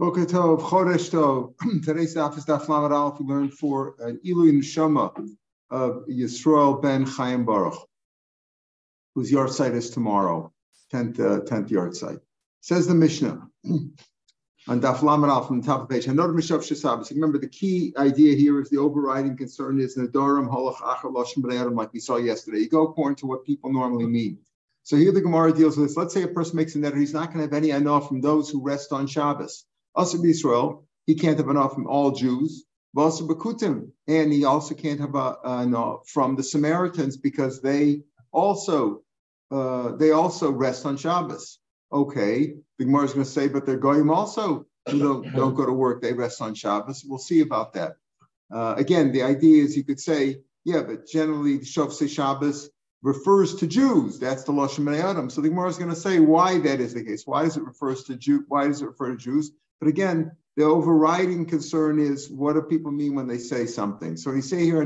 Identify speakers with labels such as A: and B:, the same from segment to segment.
A: Boker Tov, Chodesh Tov. Today's daf is daf Lamed Aleph. We learned for an Ilu Neshama of Yisrael ben Chaim Baruch, whose yahrzeit is tomorrow, 10th, uh, 10th yahrzeit. Says the Mishnah on daf Lamed Aleph from the top of the page. Hanod Mishav Shesabas. Remember, the key idea here is the overriding concern is Nadarim Holach Achar Lashon B'nei Adam, like we saw yesterday. You go according to what people normally mean. So here the Gemara deals with this. Let's say a person makes a net, he's not going to have any enough from those who rest on Shabbos. Also Israel, he can't have enough from all Jews. Also Bakutim, and he also can't have a, enough from the Samaritans because they also uh, they also rest on Shabbos. Okay, the Gemara is going to say, but they're goyim also who don't, don't go to work; they rest on Shabbos. We'll see about that. Uh, again, the idea is you could say, yeah, but generally the Shofsei Shabbos refers to Jews. That's the Lashon Adam. So the Gemara is going to say why that is the case. Why does it refers to Jew? Why does it refer to Jews? But again, the overriding concern is what do people mean when they say something? So we say here,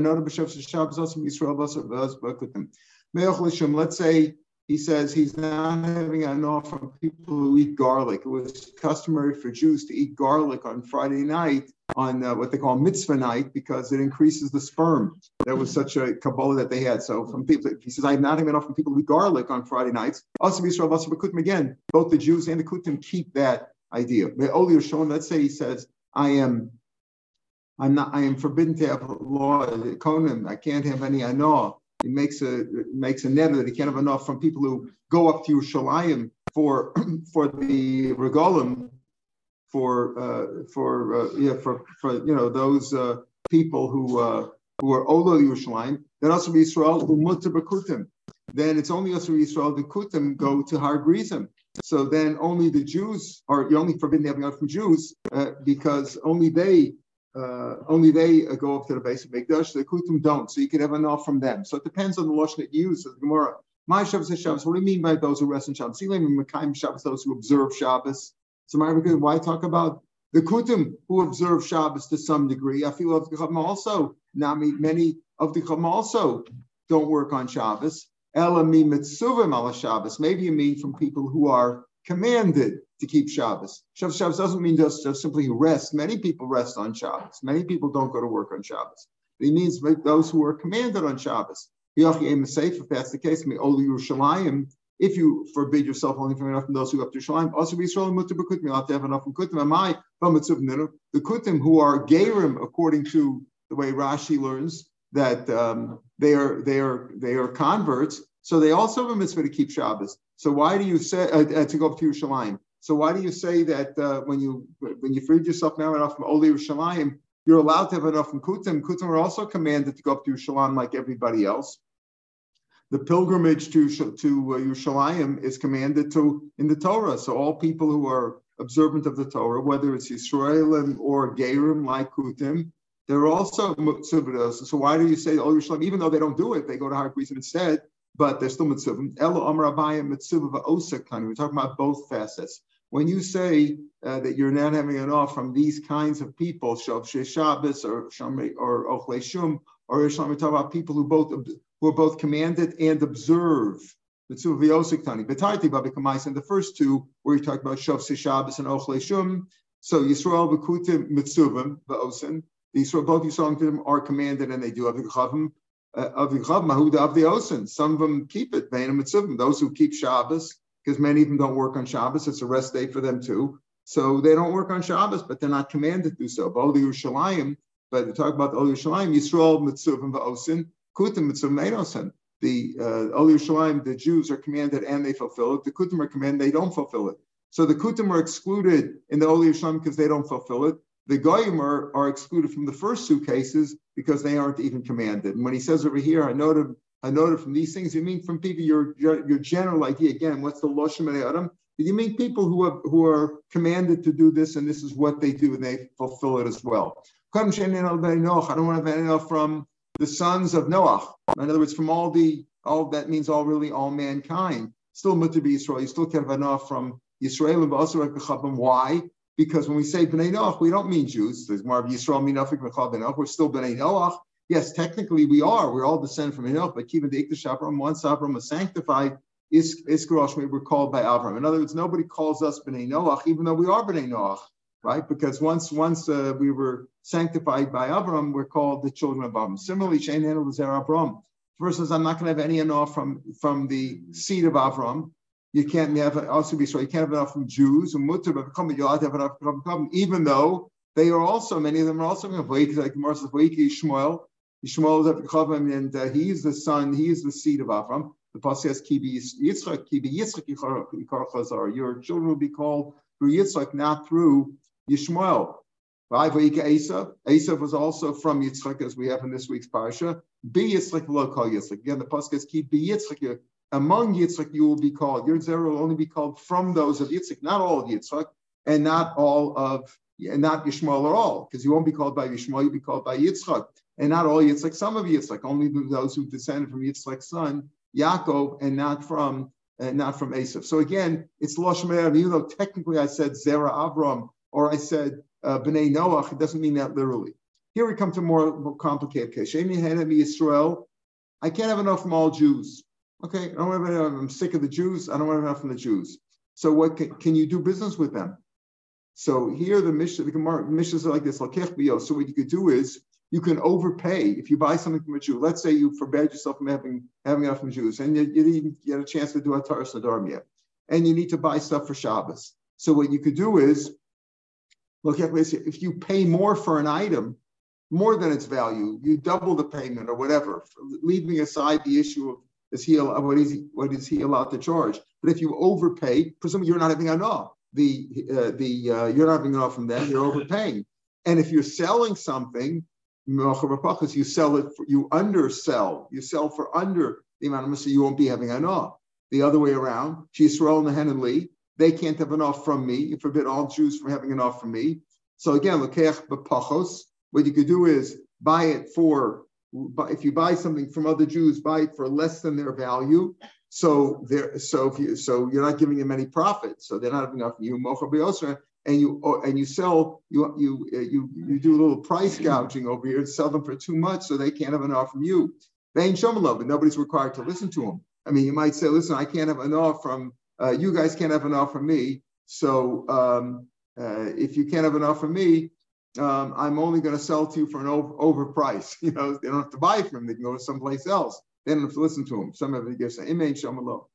A: Let's say he says he's not having an enough from people who eat garlic. It was customary for Jews to eat garlic on Friday night on uh, what they call mitzvah night because it increases the sperm. That was such a Kabbalah that they had. So from people, he says, I'm not having enough from people who eat garlic on Friday nights. Also, Yisrael, also again, both the Jews and the Kutim keep that idea. Let's say he says, I am I'm not I am forbidden to have law konim. I can't have any anah. He makes a makes a net that he can't have enough from people who go up to Yerushalayim for for the regalim for uh, for uh, yeah for for you know those uh, people who uh, who are Ola Yerushalayim. Then also Yisrael who mutter bekutim. Then it's only also Yisrael the kutim go to Har Grizim. So then only the Jews are only forbidden out from Jews uh, because only they uh, only they uh, go up to the base of Mikdash. The Kutim don't, so you can have enough from them. So it depends on the lashon that you use. The Gemara, my Shabbos is Shabbos. What do you mean by those who rest on Shabbos? Mekayim Shabbos, those who observe Shabbos. So my why talk about the Kutim who observe Shabbos to some degree? I feel of the also. Nami, many of the Chacham also don't work on Shabbos. Elami mitzuvim ala Shabbos. Maybe you mean from people who are commanded to keep Shabbos. Shabbos, Shabbos doesn't mean just, just simply rest. Many people rest on Shabbos. Many people don't go to work on Shabbos. It means those who are commanded on Shabbos. If that's the case, if you forbid yourself only from enough from those who go up to Shalim, also be Israel mutter bekutim. You have to have enough from kutim. Am I the kutim who are gerim according to the way Rashi learns that um, they are they are they are converts, so they also have a mitzvah to keep Shabbos. So why do you say uh, uh, to go up to Yerushalayim? So why do you say that uh, when you when you freed yourself now enough from Oli Yerushalayim, you're allowed to have enough from Kutim? Kutim are also commanded to go up to Yerushalayim like everybody else. The pilgrimage to to uh, Yerushalayim is commanded to in the Torah. So all people who are observant of the Torah, whether it's Yisraelim or Gerim like Kutim, they're also mitzvahs. So why do you say, oh, Yerushalayim? Even though they don't do it, they go to Har Grizim instead, but they're still mitzvah. Elo Amar Abaye mitzvah We're talking about both facets. When you say uh, that you're not having enough from these kinds of people, Shav Shabbos or or Ochle Shum, or Yishlaim, we talk about people who both who are both commanded and observe. Mitzvah v'osik Betarti babikamais. And the first two, where you talk about Shav Shabbos and Ochle Shum, so Yisrael v'kutim mitzvah v'osin. These both Yisraelim are commanded and they do have Avichavim, uh, Avichav Mahuda of the Osin. Some of them keep it, Those who keep Shabbos, because many of them don't work on Shabbos, it's a rest day for them too. So they don't work on Shabbos, but they're not commanded to do so. But Yerushalayim, but talk about the Yerushalayim, Yisrael Mitzuvim Va'osin, Kutim Mitzuvim Einosin. The uh, Yerushalayim, the Jews are commanded and they fulfill it. The Kutim are commanded, they don't fulfill it. So the Kutim are excluded in the Oli Yerushalayim because they don't fulfill it the Goyim are, are, excluded from the first two cases because they aren't even commanded. And when he says over here, I noted, I noted from these things, you mean from people your your general idea again. What's the loshem adam? You mean people who are who are commanded to do this, and this is what they do, and they fulfill it as well. I don't want to have from the sons of Noah. In other words, from all the all that means all really all mankind. Still mutter be Israel. You still can't have enough from Israel and also Why? Because when we say Bnei Noach, we don't mean Jews. There's more of Yisrael Minafik Mechal Noach. We're still Bnei Noach. Yes, technically we are. We're all descended from Noach, but even the Ikdash Avram, once Avram was sanctified, is Iskarosh, we were called by Avram. In other words, nobody calls us Bnei Noach, even though we are Bnei Noach. right? Because once once uh, we were sanctified by Avram, we're called the children of Avram. Similarly, Shein Henel Avram. First I'm not going to have any enough from from the seed of Avram. You can't have also be so you can't have enough from Jews and mutter, but you'll have to have enough from even though they are also many of them are also going to wake like Marcus Waiki Shmuel. Shmuel is and uh, he is the son, he is the seed of Avram. The pasuk says, "Kibi Yitzchak, Kibi Yitzchak Your children will be called through Yitzchak, not through Yishmael. Esav. Esav was also from Yitzchak, as we have in this week's parsha. Be Yitzchak, lo Yitzchak. Again, the pasuk says, "Keep be Yitzchak." Among Yitzchak, you will be called. Your zera will only be called from those of Yitzchak, not all of Yitzchak, and not all of, and not Yishmael at all, because you won't be called by Yishmael, you'll be called by Yitzchak, and not all Yitzchak, some of Yitzchak, only those who descended from Yitzchak's son Yaakov, and not from uh, not from Esav. So again, it's Loshmer, even though technically I said Zera Avram or I said uh, Bnei Noach, it doesn't mean that literally. Here we come to more, more complicated case. Israel. I can't have enough from all Jews. Okay, I don't have enough. I'm sick of the Jews. I don't want to have from the Jews. So what can, can you do business with them? So here the Mishnah, the Gemara, Mishnahs are like this. So what you could do is you can overpay if you buy something from a Jew. Let's say you forbade yourself from having having enough from Jews, and you, you didn't get a chance to do a Taras Nadarim yet, and you need to buy stuff for Shabbos. So what you could do is look at if you pay more for an item, more than its value, you double the payment or whatever, leaving aside the issue of is he what is he, what is he allowed to charge? But if you overpay, presumably you're not having enough. The uh, the uh, you're not having enough from them. You're overpaying. And if you're selling something, you sell it, for, you undersell. You sell for under the amount of money, you won't be having enough. The other way around, Yisrael, Nahan, and Lee, they can't have enough from me. You forbid all Jews from having enough from me. So again, lekech bepachos. What you could do is buy it for. If you buy something from other Jews, buy it for less than their value. So there, so if you, so you're not giving them any profit. So they're not having enough you. And you and you sell you you you you do a little price gouging over here and sell them for too much, so they can't have enough from you. They ain't shomalov, but nobody's required to listen to them. I mean, you might say, listen, I can't have enough from uh, you guys can't have enough from me. So um, uh, if you can't have enough from me, um, I'm only going to sell to you for an over, price. You know, they don't have to buy from them; they can go to someplace else. They don't have to listen to them. Some of it gives an image, shamalov.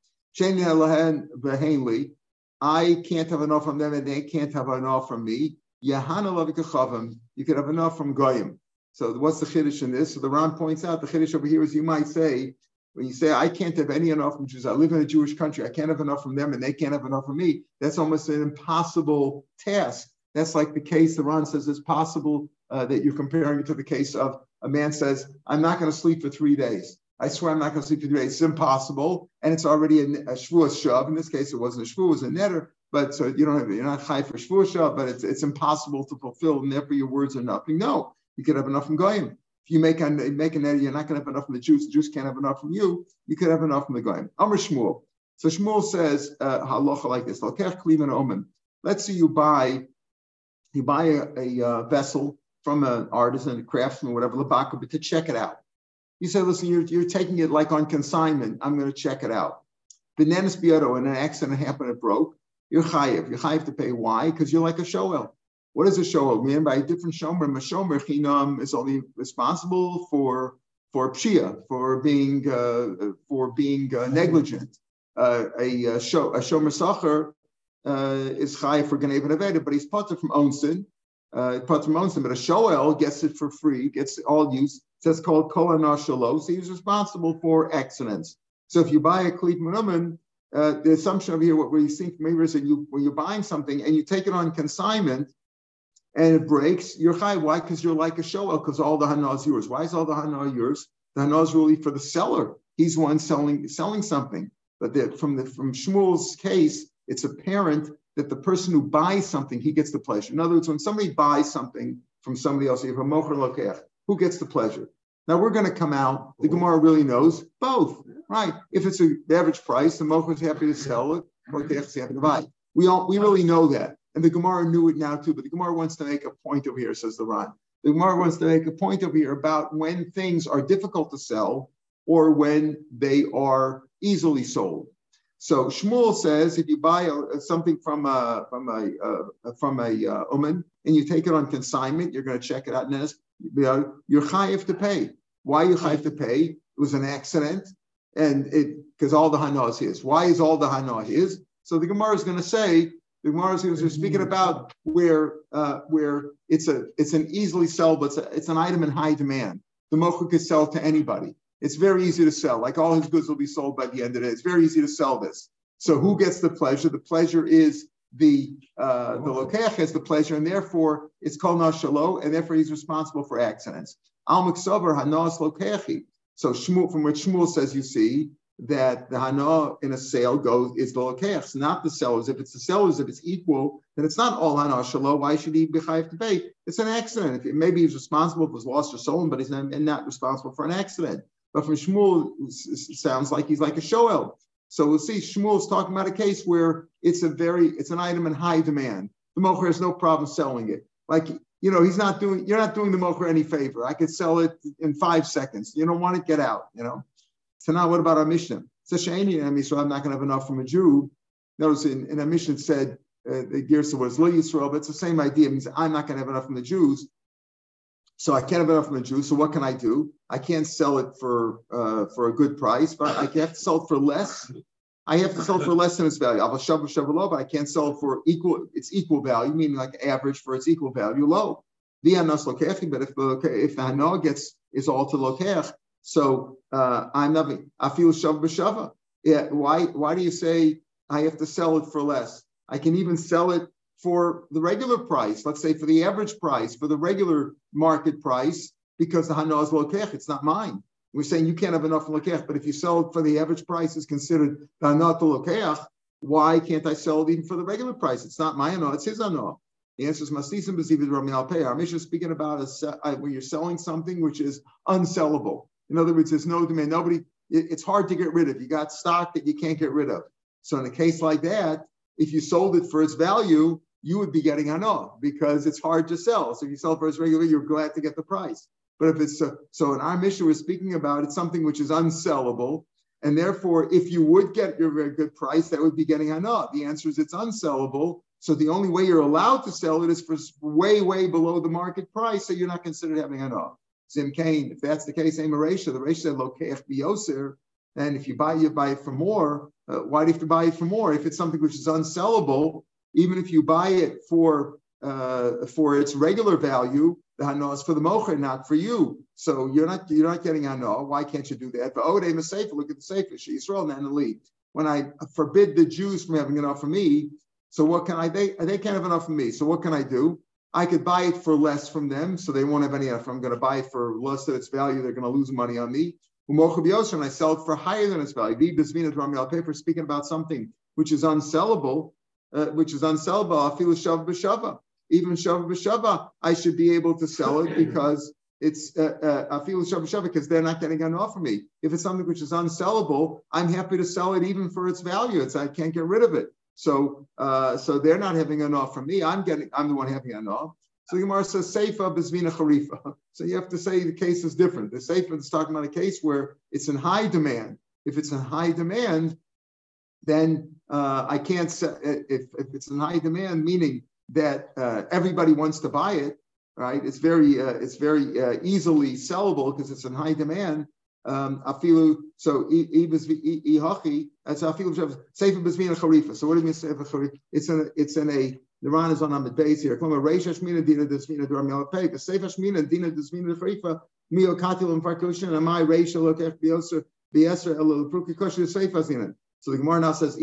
A: I can't have enough from them, and they can't have enough from me. You could have enough from goyim. So what's the chiddush in this? So the Ran points out the chiddush over here is you might say when you say I can't have any enough from Jews, I live in a Jewish country, I can't have enough from them, and they can't have enough from me. That's almost an impossible task. That's like the case the Ran says it's possible uh, that you're comparing it to the case of a man says, I'm not going to sleep for three days. I swear I'm not going to sleep for three days. It's impossible. And it's already a, a shvuah shav. In this case, it wasn't a shvuah, it was a netter. But so you don't have, you're not high for shvuah shav, but it's, it's impossible to fulfill. And therefore your words are nothing. No, you could have enough from goyim. If you make a, make a netter, you're not going to have enough from the Jews. The Jews can't have enough from you. You could have enough from the goyim. Amr Shmuel. So Shmuel says uh, halacha like this. Let's say you buy, you buy a, a uh, vessel from an artisan, a craftsman, whatever, labaka, but to check it out. You say, listen, you're, you're taking it like on consignment. I'm going to check it out. Bananas bioto, and an accident happened, it broke. You're chayiv. You're chayiv to pay. Why? Because you're like a shoel. What is a shoel? Mean by a different shomer. A shomer chinam is only responsible for for pshia, for being uh, for being uh, negligent. Uh, a, a show a shomer sacher uh, is chayiv for ganeva aveda, but he's potter from onsin. Uh, potter from onsin, but a shoel gets it for free, gets all use that's called Kohanar Shalos. He's responsible for accidents. So if you buy a Menumen, uh, the assumption over here, what we think maybe is that you, when you're buying something and you take it on consignment and it breaks, you're high. Why? Because you're like a show because all the hana is yours. Why is all the hana yours? The hana is really for the seller. He's one selling selling something. But the, from the from Shmuel's case, it's apparent that the person who buys something, he gets the pleasure. In other words, when somebody buys something from somebody else, you have a mocher lokech, who gets the pleasure? Now we're going to come out. The Gemara really knows both, right? If it's a, the average price, the mocher is happy to sell it, the is happy to buy. We all we really know that, and the Gemara knew it now too. But the Gemara wants to make a point over here, says the Ran. The Gemara wants to make a point over here about when things are difficult to sell or when they are easily sold. So Shmuel says if you buy a, something from a from a uh, from a uh, uman and you take it on consignment, you're going to check it out, and you know, you're chayiv to pay. Why you chayiv to pay? It was an accident, and it because all the hana is his. Why is all the hana his? So the Gemara is going to say the Gemara is speaking about where uh, where it's a it's an easily sell, but it's, a, it's an item in high demand. The mocha could sell to anybody. It's very easy to sell. Like all his goods will be sold by the end of the day. It's very easy to sell this. So who gets the pleasure? The pleasure is the uh, the lokeach has the pleasure, and therefore it's called nashalo, and therefore he's responsible for accidents. Al miksaver hanas lokechi. So Shmuel, from which Shmuel says, you see that the hana in a sale goes is the lokeach, not the sellers. If it's the sellers, if it's equal, then it's not all hana shalo. Why should he be chayiv to pay? It's an accident. If, maybe he's responsible if it was lost or stolen, but he's not, not responsible for an accident. But from Shmuel, it sounds like he's like a shoel. So we'll see Shmuel's talking about a case where it's a very, it's an item in high demand. The mocher has no problem selling it. Like, you know, he's not doing, you're not doing the mocher any favor. I could sell it in five seconds. You don't want to get out, you know. So now what about our Mishnah? It's a shani, so I'm not going to have enough from a Jew. Notice in, in a Mishnah said, uh, the Gersa was Lo Yisrael, but it's the same idea. It means I'm not going to have enough from the Jews. So I can't have enough from the Jew. So what can I do? I can't sell it for uh, for a good price, but I have to sell it for less. I have to sell it for less than its value. I'll shove low, but I can't sell it for equal its equal value, meaning like average for its equal value low. The anas but if if hana gets is all to lokech, so uh, I'm not I feel shav b'shava. Yeah, why why do you say I have to sell it for less? I can even sell it for the regular price, let's say for the average price, for the regular market price, because the hana is lokech, it's not mine. We're saying you can't have enough lokech, but if you sell it for the average price, is considered not the lokech. Why can't I sell it even for the regular price? It's not my hana, it's his hana. The answer is masisim b'zivid rami al Our Mishnah is speaking about a, uh, when you're selling something which is unsellable. In other words, there's no demand. Nobody. it's hard to get rid of. You got stock that you can't get rid of. So in a case like that, if you sold it for its value, you would be getting an off because it's hard to sell. So if you sell for its regular, you're glad to get the price. But if it's a, so, in our Mishnah, we're speaking about it's something which is unsellable, and therefore, if you would get your very good price, that would be getting an off. The answer is it's unsellable. So the only way you're allowed to sell it is for way, way below the market price. So you're not considered having an off. Zim Kane, if that's the case, Aim Maresha, the Resha said Lokeach Bioser, and if you buy, you buy it for more. Uh, why do you have to buy it for more? If it's something which is unsellable, even if you buy it for uh, for its regular value, the hana is for the mocher, not for you. So you're not you're not getting hana. Why can't you do that? But oh, they sefer. Look at the sefer. And the lead. When I forbid the Jews from having enough for me, so what can I? They they can't have enough for me. So what can I do? I could buy it for less from them, so they won't have any. If I'm going to buy it for less than its value, they're going to lose money on me. And I sell it for higher than its value. I'll pay for speaking about something which is unsellable uh, which is unsellable, afilu shav b'shava. Even shav b'shava, I should be able to sell it because it's afilu uh, uh, shav b'shava because they're not getting an offer me. If it's something which is unsellable, I'm happy to sell it even for its value. It's I can't get rid of it. So uh, so they're not having an offer me. I'm getting I'm the one having an offer. So the Gemara says Seifa Bizvina Kharifa. So you have to say the case is different. The Seifa is talking about a case where it's in high demand. If it's in high demand, then uh, I can't say if, if it's in high demand, meaning that uh, everybody wants to buy it, right? It's very uh, it's very uh, easily sellable because it's in high demand. Um, so ihachi that's afilu sefer bezmina charifa. So what do you mean sefer charifa? It's in a, it's in a the Ran is on the base here. Kama reisha shmina dina desmina duram yalapei. The sefer shmina dina desmina charifa mio katil and farkushin my reisha lokef bioser bieser elul pruki kosher sefer zina. So the Gemara now says,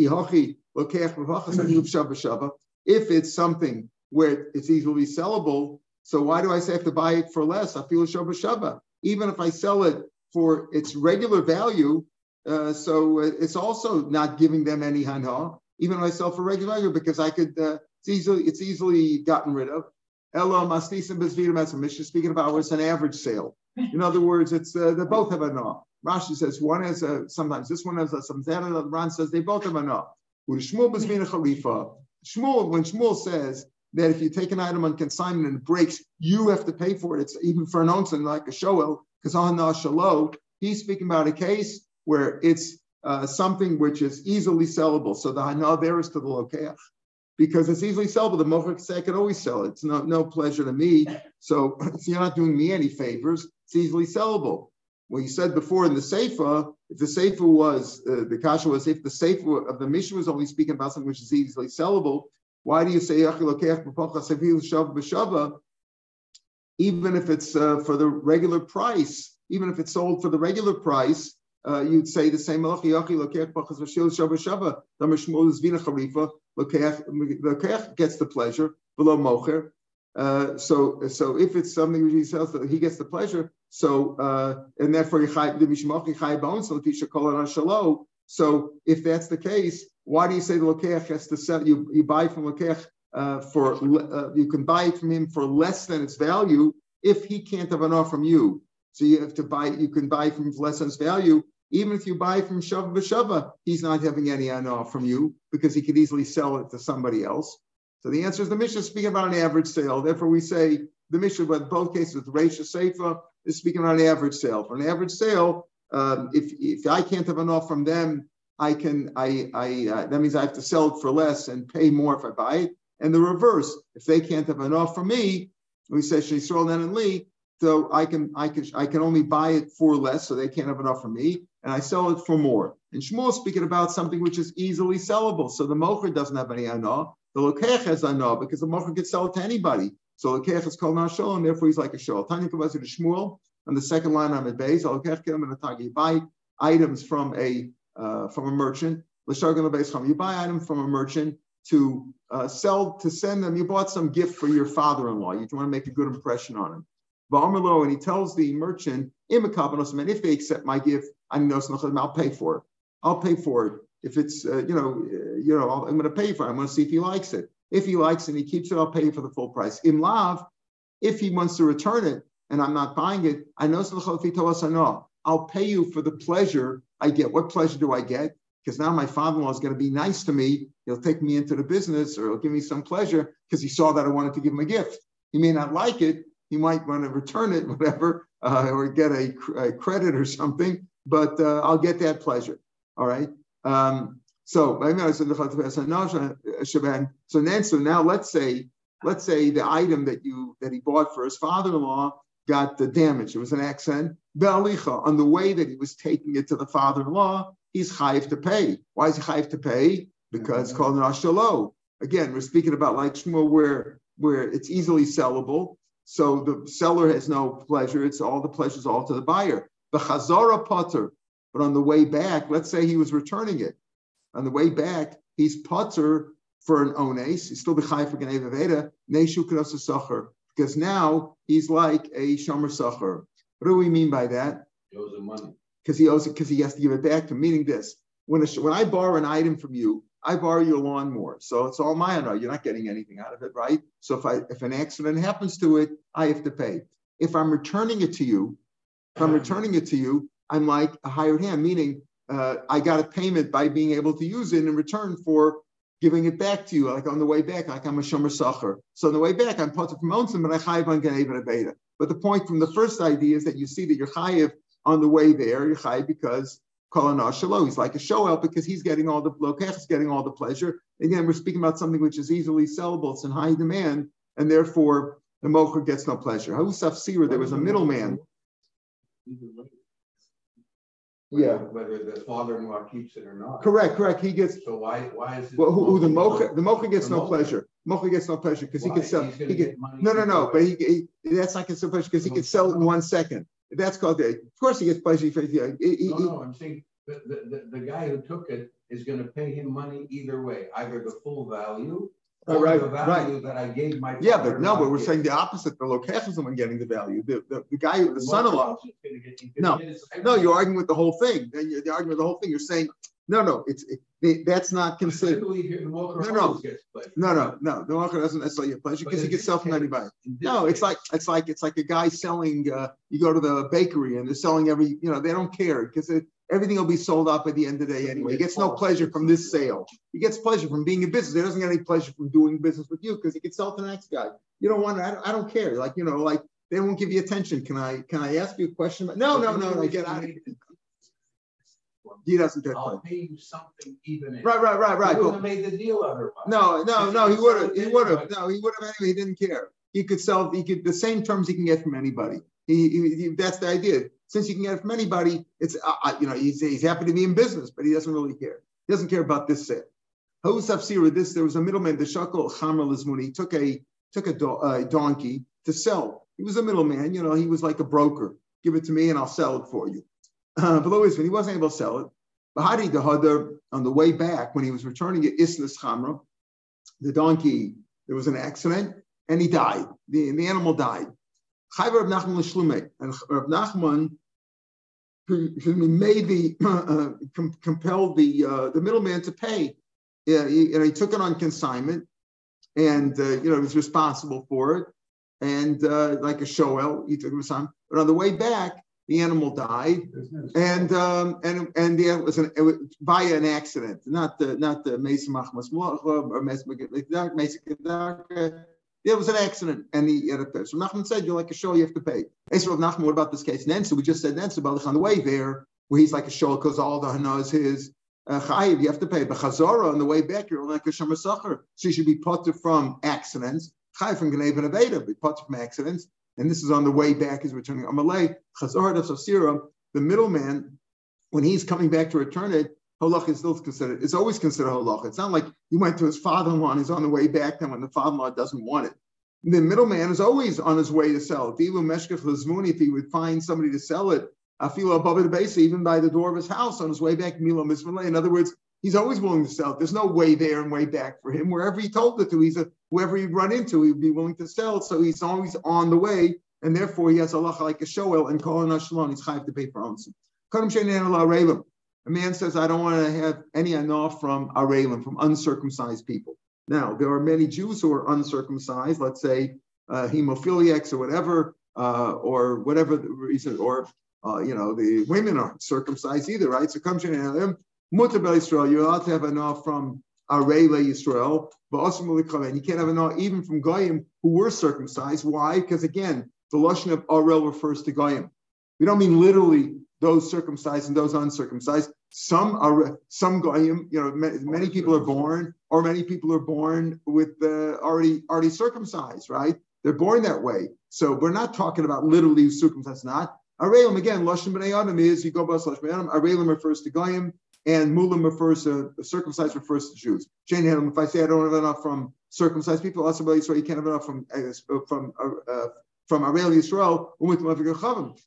A: if it's something where it's easily sellable, so why do I say I have to buy it for less? I feel shava shava. Even if I sell it for its regular value, uh, so it's also not giving them any hana, even if I sell for regular value, because I could, uh, it's easily it's easily gotten rid of. Elo mastisim bezvidim speaking about what's an average sale. In other words, it's uh, they both have a no. Rashi says one has a sometimes this one has a the Ran says they both have no. Shmuel chalifa. Shmuel when Shmuel says that if you take an item on consignment and it breaks, you have to pay for it. It's even for an onsen like a shoel because on the shalo, he's speaking about a case where it's uh, something which is easily sellable. So the hana there is to the lokeach. Because it's easily sellable. The I can always sell it. It's no, no pleasure to me. So, so you're not doing me any favors. It's easily sellable. Well, you said before in the Seifa, if the Seifa was, uh, the Kasha was, if the Seifa of the Mishnah was only speaking about something which is easily sellable, why do you say even if it's uh, for the regular price, even if it's sold for the regular price, uh, you'd say the same. The gets the pleasure below mocher. Uh, so, so if it's something which he sells, he gets the pleasure. So, uh, and therefore, the mishmachim chay ba'onson l'pisha kol shalo. so if that's the case, why do you say the lokeach has to sell? You, you buy from lokeach uh, for uh, you can buy it from him for less than its value if he can't have enough from you. So you have to buy. You can buy from less than its value. Even if you buy from Shava B'Shava, he's not having any enough from you because he could easily sell it to somebody else. So the answer is the Mishnah is speaking about an average sale. Therefore, we say the Mishnah, but both cases Reisha Seifa, is speaking about an average sale. For an average sale, um, if if I can't have enough from them, I can I I uh, that means I have to sell it for less and pay more if I buy it. And the reverse, if they can't have enough from me, we say then and Lee, so I can I can I can only buy it for less, so they can't have enough from me, and I sell it for more. And Shmuel speaking about something which is easily sellable. So the mocher doesn't have any anah. The lokech has anah because the mocher can sell it to anybody. So lokech is called nashol, and therefore he's like a shol. Tanya Kavasi to Shmuel. and the second line on the base, lokech kim and atagi buy items from a uh, from a merchant. Leshargan base from You buy items from a merchant to uh, sell to send them. You bought some gift for your father-in-law. You want to make a good impression on him. And he tells the merchant, and if they accept my gift, I'll pay for it. I'll pay for it. If it's, uh, you know, uh, you know, I'm going to pay for it. I'm going to see if he likes it. If he likes it and he keeps it, I'll pay you for the full price. In love, if he wants to return it and I'm not buying it, I know I'll pay you for the pleasure I get. What pleasure do I get? Because now my father-in-law is going to be nice to me. He'll take me into the business or he'll give me some pleasure because he saw that I wanted to give him a gift. He may not like it. He might want to return it, whatever, uh, or get a, a, credit or something. But uh, I'll get that pleasure. All right. Um, so so then so now let's say let's say the item that you that he bought for his father-in-law got the damage. It was an accident. On the way that he was taking it to the father-in-law, he's chayiv to pay. Why is he chayiv to pay? Because it's called an. Again, we're speaking about like Shmuel where where it's easily sellable. So the seller has no pleasure. It's all the pleasures all to the buyer. The chazara potter. But on the way back, let's say he was returning it. On the way back, he's potter for an ones. He's still the chai for Ganeva Veda, Neshu Sacher. Because now he's like a Shomer Sacher. What do we mean by that?
B: He owes him money.
A: Because he owes it because he has to give it back to him. Meaning this. When, a, when I borrow an item from you, I borrow your lawnmower. So it's all mine. You're not getting anything out of it, right? So if I if an accident happens to it, I have to pay. If I'm returning it to you, if I'm returning it to you, I'm like a hired hand, meaning uh, I got a payment by being able to use it in return for giving it back to you, like on the way back, like I'm a shomer sacher. So on the way back, I'm part of mountain, but I chayiv on Ganeva Beta. But the point from the first idea is that you see that you're chayiv on the way there, you're chayiv because Kolanar Shalo, he's like a shoel because he's getting all the lokech getting all the pleasure. Again, we're speaking about something which is easily sellable, it's in high demand, and therefore the mocher gets no pleasure. Husaf Sira, there was a middleman
B: yeah. Whether the father-in-law keeps it or not.
A: Correct, correct. He gets.
B: So why why is it?
A: Well, who, who the mocha the mocha gets no pleasure. Mocha gets no pleasure because he can sell. He get, no, no, no. But he, he that's not no pleasure because he can sell it in one second. That's called the. Of course, he gets pleasure. For,
B: he, he, no, no. I'm saying the, the, the guy who took it is going to pay him money either way, either the full value
A: Oh, right, right.
B: that I gave my.
A: Yeah, but no, but we're saying the opposite. The location is the one getting the value. The, the, the guy, the, the son-in-law. No, no, you're arguing with the whole thing. Then you're, you're arguing with the whole thing. You're saying no, no, it's it, that's not considered.
B: No,
A: no, no, no, no. The walker doesn't necessarily get pleasure because he gets sell from anybody. No, it's like it's like it's like a guy selling. Uh, you go to the bakery and they're selling every. You know, they don't care because it, everything will be sold up at the end of the day anyway. He gets no pleasure from this sale. He gets pleasure from being in business. He doesn't get any pleasure from doing business with you because he can sell to the next guy. You don't want. I don't, I don't care. Like you know, like they won't give you attention. Can I can I ask you a question? No, no, no, no. Get out of here. he doesn't get
B: I'll pay you something even if.
A: Right, right, right, right.
B: He wouldn't have made the deal otherwise.
A: No, no, no,
B: he
A: he would have, he would have, no, he would have anyway, he didn't care. He could sell, he could, the same terms he can get from anybody. He, he, he- that's the idea. Since you can get it from anybody, it's, uh, uh, you know, he's, he's happy to be in business, but he doesn't really care. He doesn't care about this sale. Hosafsira, this, there was a middleman, the Shakal Chamar Lizmuni, he took a, took a do- uh, donkey to sell. He was a middleman, you know, he was like a broker. Give it to me and I'll sell it for you. Uh, but always, when he wasn't able to sell it, Bahadi the Hadar, on the way back, when he was returning at Islas Chamra, the donkey, there was an accident and he died. The, the animal died. Chayver Rav Nachman L'Shlume, and Rav Nachman who- who made the uh, com- compelled the uh, the middleman to pay. Yeah, he, know, he took it on consignment, and uh, you know, he was responsible for it. And uh, like a shoel, he took it on. But on the way back, the animal died, and um, and and the, it was an it was via an accident, not the not the Mesa Machmas or Mesa It was an accident, and he had to pay. So Nachman said, "You're like a show, you have to pay." I said, Nachman, what about this case? Nensu, we just said Nensu Balach on the way there, where he's like a show because all the hana is his. Uh, chayiv, you have to pay. But chazara on the way back, you're like a shomer sacher, so you should be potter from accidents. Chayiv from Gnev and Aveda, be potter from accidents. And this is on the way back, he's returning Amalei. Chazara of Sasira, the middleman, when he's coming back to return it, halach is still considered. It's always considered halach. It's not like you went to his father-in-law and he's on the way back. Then when the father-in-law doesn't want it, the middleman is always on his way to sell. if he would find somebody to sell it, feel above the base, even by the door of his house on his way back. Milo. In other words, he's always willing to sell. There's no way there and way back for him. Wherever he told it to, he's a whoever he'd run into, he'd be willing to sell. So he's always on the way, and therefore he has a Allah like a shoel and calling Ashlan. He's chayav to pay for ounce. A man says, I don't want to have any anah from Arelim, from uncircumcised people. Now, there are many Jews who are uncircumcised, let's say uh, hemophiliacs or whatever, uh, or whatever the reason, or, uh, you know, the women aren't circumcised either, right? So come to Mutter Bel Yisrael, you're allowed to have anah from Arele Yisrael, but also Mulikalen. You can't have anah even from Goyim who were circumcised. Why? Because again, the Lashon of Arel refers to Goyim. We don't mean literally those circumcised and those uncircumcised. Some are some goyim, you know, many, people are born, or many people are born with uh, already already circumcised, right? They're born that way. So we're not talking about literally circumcised. Not arelim again. Lashon b'nei adam is you go by lashon b'nei adam. Arelim refers to goyim, and mulim refers to circumcised refers to Jews. Jane If I say I don't have enough from circumcised people, also so you can't have enough from uh, from uh, from Arel Yisrael,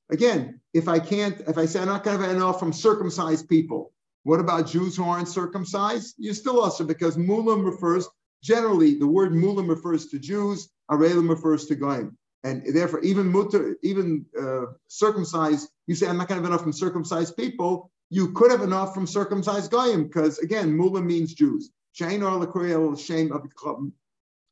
A: Again, if I can't, if I say I'm not going to have enough from circumcised people, what about Jews who aren't circumcised? You're still also because mulam refers generally the word mulam refers to Jews, Arelim refers to Goyim. And therefore, even mutter, even uh, circumcised, you say I'm not going to have enough from circumcised people. You could have enough from circumcised goyim because again, mulam means Jews. Shame of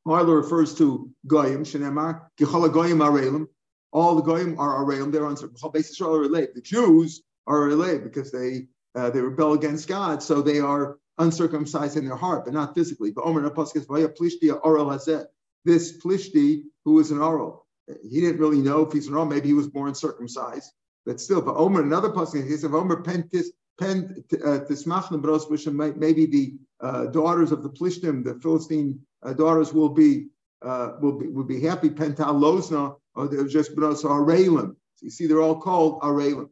A: Marla refers to goyim. Shenemar kichala goyim arelim. All the goyim are arelim. They're on relate. The Jews are relate because they uh, they rebel against God, so they are uncircumcised in their heart, but not physically. But Omer Napaskes Vaya Plishti Oral Hazet. This Plishti, who is an Oral, he didn't really know if he's an Oral. Maybe he was born circumcised, but still. But Omer, another pasuk, he said, Omer Pentis Pen Tismachna Bros Maybe the uh, daughters of the Plishtim, the Philistine uh, daughters, will be uh, will be will be happy. Pental Losna, or they're just Bros Arelim. So you see, they're all called Arelim.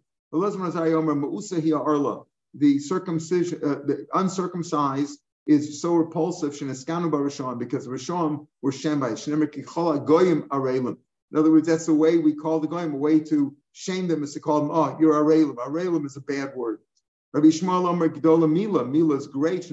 A: The circumcision, uh, the uncircumcised is so repulsive because the Rishon were Shembai. Goyim Arelim. In other words, that's the way we call the Goyim, a way to shame them is to call them, oh, you're Arelim. Arelim is a bad word. Rabbi Shmuel Omer Gedola Mila. Mila is great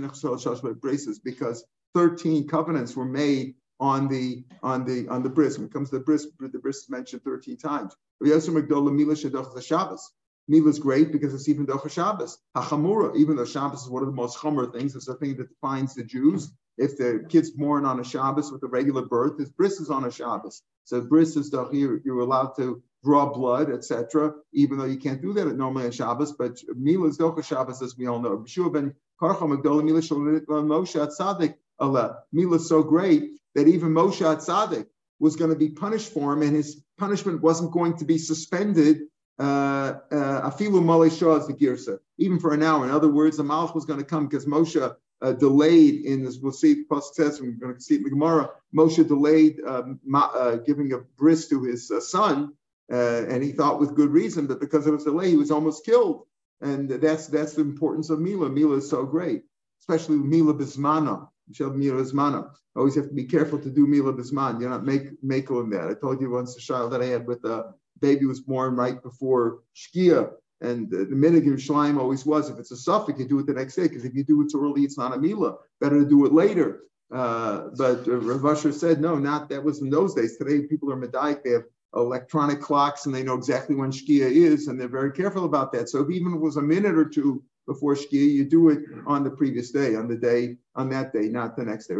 A: braces because 13 covenants were made on the on the on the bris. When it comes to the bris, the bris is mentioned 13 times. Rabbi Yosef Mila Shadach Shabbos. Mila is great because it's even Docha Shabbos. Hachamura, even though Shabbos is one of the most chomer things, it's a thing that defines the Jews. If the kid's born on a Shabbos with a regular birth, his bris is on a Shabbos. So bris is the you're, you're allowed to draw blood, etc. Even though you can't do that normally on Shabbos, but Mila is Docha Shabbos, as we all know. Ben Magdola Moshe Tzadik Allah. Mila so great that even Moshe Tzadik was going to be punished for him, and his punishment wasn't going to be suspended uh, uh, afilu male shah is the girsa, even for an hour. In other words, the Malach was going to come because Moshe uh, delayed in this. We'll see success. We're going to see it in the Gemara. Moshe delayed um, uh, giving a bris to his uh, son, uh, and he thought with good reason, but because of his delay, he was almost killed. And that's that's the importance of Mila. Mila is so great, especially Mila Bismana. Mila Bismana. Always have to be careful to do Mila Bisman. You're not make make on that. I told you once a child that I had with a baby was born right before Shkia. And the, the minhag in always was if it's a suffix, you do it the next day, because if you do it too early, it's not a Mila. Better to do it later. Uh, but Rav Asher said, no, not that was in those days. Today, people are medaic, they have electronic clocks and they know exactly when Shkia is, and they're very careful about that. So if even it was a minute or two before Shkia, you do it on the previous day, on the day, on that day, not the next day.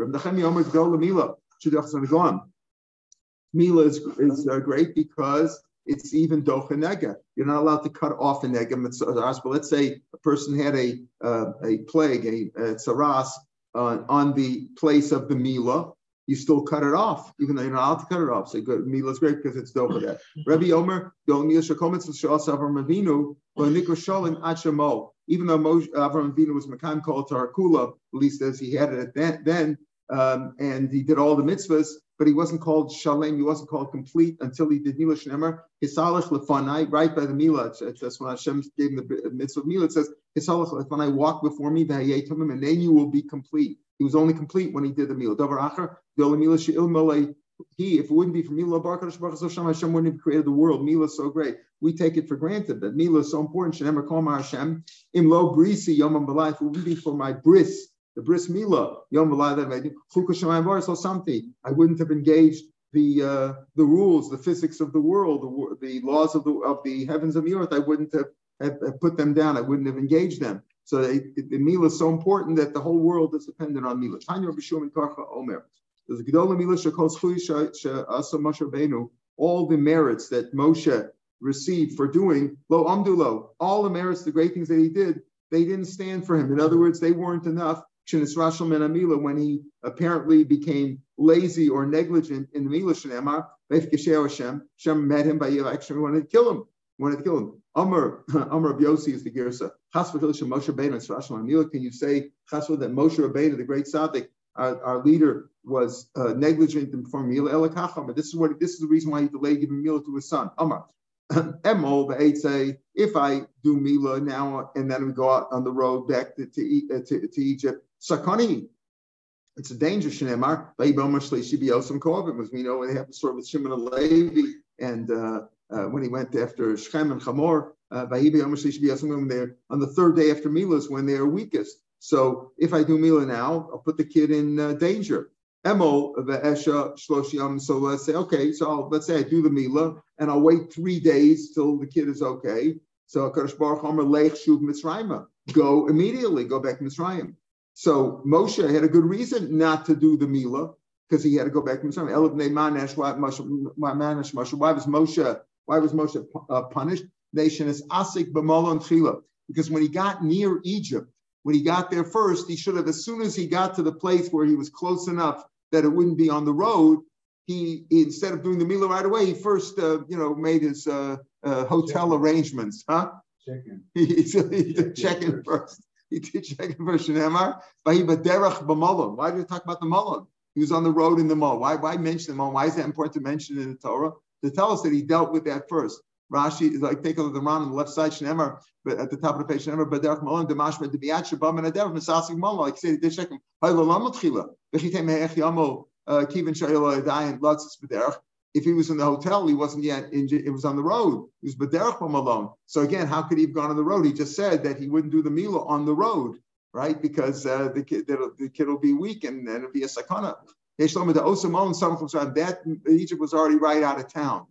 A: Mila is, is uh, great because it's even docha nega. You're not allowed to cut off a nega But let's say a person had a uh, a plague, a, a tsaras uh, on the place of the mila. You still cut it off, even though you're not allowed to cut it off. So good, mila is great because it's docha that. Rabbi Omer, even though Moshe, Avram Avinu was Makam called Tarakula, at least as he had it then, then um, and he did all the mitzvahs, but he wasn't called Shalem, he wasn't called complete until he did Mila Shnemer. Hisalach lefanai, right by the Mila. That's when Hashem gave him the mitzvah of Mila. It says, Hisalach lefanai, walk before me, and then you will be complete. He was only complete when he did the Mila. Davar Acher, the only Mila She'il he, if it wouldn't be for Mila Bar Kadosh Baruch Hashem, Hashem wouldn't have created the world. Mila is so great. We take it for granted that Mila is so important. Shenemer Kol Hashem, Im Lo Brisi Yomam If it wouldn't be for my bris, the bris mila yom or something. I wouldn't have engaged the uh, the rules, the physics of the world, the, the laws of the of the heavens and the earth. I wouldn't have, have, have put them down. I wouldn't have engaged them. So it, the mila is so important that the whole world is dependent on mila. Tanya Omer. There's asa Moshe Rabbeinu. All the merits that Moshe received for doing lo amdulo, all the merits, the great things that he did, they didn't stand for him. In other words, they weren't enough chinis rashal mila when he apparently became lazy or negligent in the Mila Shanema, Hashem, Hashem met him by actually wanted to kill him. Wanted to kill him. Amr, Amr Yossi is the Girsa. Moshe Rabbeinu Can you say that Moshe Rabbeinu, the great Tzaddik, our, our, leader, was uh, negligent in performing Mila this is what this is the reason why he delayed giving Mila to his son. Amr. Emol, the say, if I do Mila now and then we go out on the road back to, to, to, to Egypt, Sakani. It's a danger, Shnemar. Was we know they have the story with Shimon and Levi, and uh, uh, when he went after Shechem and Chamor, uh, there on the third day after Milas when they are weakest. So if I do Mila now, I'll put the kid in uh, danger. Emol ve'esha shloshiyam. So let's say, okay, so I'll, let's say I do the Mila and I'll wait three days till the kid is okay. So Kadosh Baruch Omer Leich Shuv Mitzrayim. Go immediately, go back to Mitzrayim. So Moshe had a good reason not to do the Mila because he had to go back to Mitzrayim. Why was Moshe? Why was Moshe uh, punished? Nation is asik b'malon chila because when he got near Egypt, when he got there first, he should have, as soon as he got to the place where he was close enough that it wouldn't be on the road, he, he instead of doing the Mila right away, he first, uh, you know, made his uh, uh hotel check arrangements, huh?
B: Check in.
A: he, he did check in first. He did check in first. Why do you talk about the Mullen? He was on the road in the Mullen. Why, why mention the Mullen? Why is that important to mention in the Torah? To tell us that he dealt with that first. Rashi is like take a look at the Ran on the left side, Shneimar, but at the top of the page, Shneimar, Baderach Mullen, Demash, Debiyat, Shabam, and Adev, Mesasik Mullen. Like he said, he did check him. Haylalamot Chila. V'chitem Me'ech Yamo, uh, Kivin Shayla, Dayan, Lutzis, Baderach if he was in the hotel, he wasn't yet in, it was on the road. He was Bederachim alone. So again, how could he have gone on the road? He just said that he wouldn't do the Mila on the road, right? Because uh, the kid the kid will be weak and, and it'll be a sakana. That Egypt was already right out of town.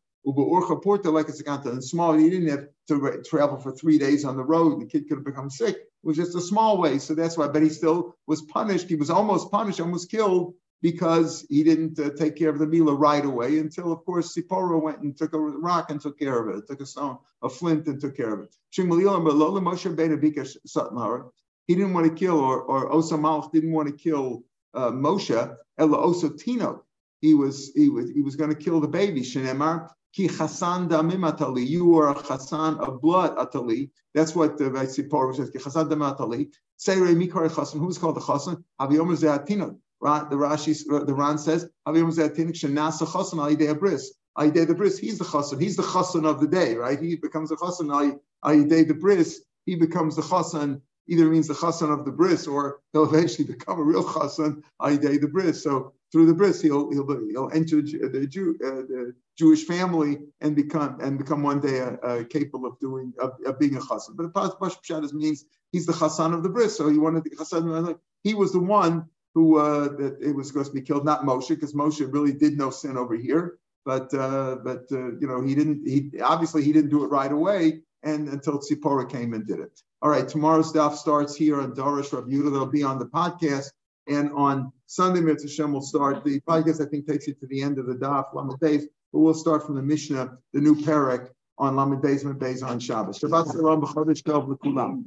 A: like a small, he didn't have to travel for three days on the road. The kid could have become sick. It was just a small way. So that's why, but he still was punished. He was almost punished, almost killed because he didn't uh, take care of the Mila right away until, of course, Sipora went and took a rock and took care of it, took a stone, a flint and took care of it. He didn't want to kill, or, or didn't want to kill uh, Moshe, Ella Osa Tino. He was he was he was going to kill the baby. Shenemar Ki chasan damim atali. You are a chasan of blood atali. That's what the Vaisipor says. Ki chasan damim atali. Seirei mikar chasan. Who's called the chasan? Haviyom ze'atinot. The Rashi, the Ran says, Haviyom ze'atinot shenasa chasan al yidei bris. Al yidei the bris. He's the chasan. He's the chasan of the day, right? He becomes a chasan al yidei the bris. He becomes the chasan either means the chassan of the bris, or he'll eventually become a real chassan, Aidei the bris. So through the bris, he'll he'll, he'll enter the Jew uh, the Jewish family and become and become one day uh, uh, capable of doing of, of, being a chassan. But the Pash Pshat means he's the chassan of the bris. So he wanted the chassan. He was the one who uh, that it was supposed to be killed, not Moshe, because Moshe really did no sin over here. But uh, but uh, you know he didn't. He obviously he didn't do it right away, and until Tzipora came and did it. All right, tomorrow's daf starts here on Darish Rav Yehuda. They'll be on the podcast. And on Sunday, Mitzvah Shem will start. The podcast, I think, takes you to the end of the daf, Lamed Beis, but we'll start from the Mishnah, the new Perek, on Lamed and Beis on Shabbos. Shabbat Shalom, B'chodesh Tov, L'kulam.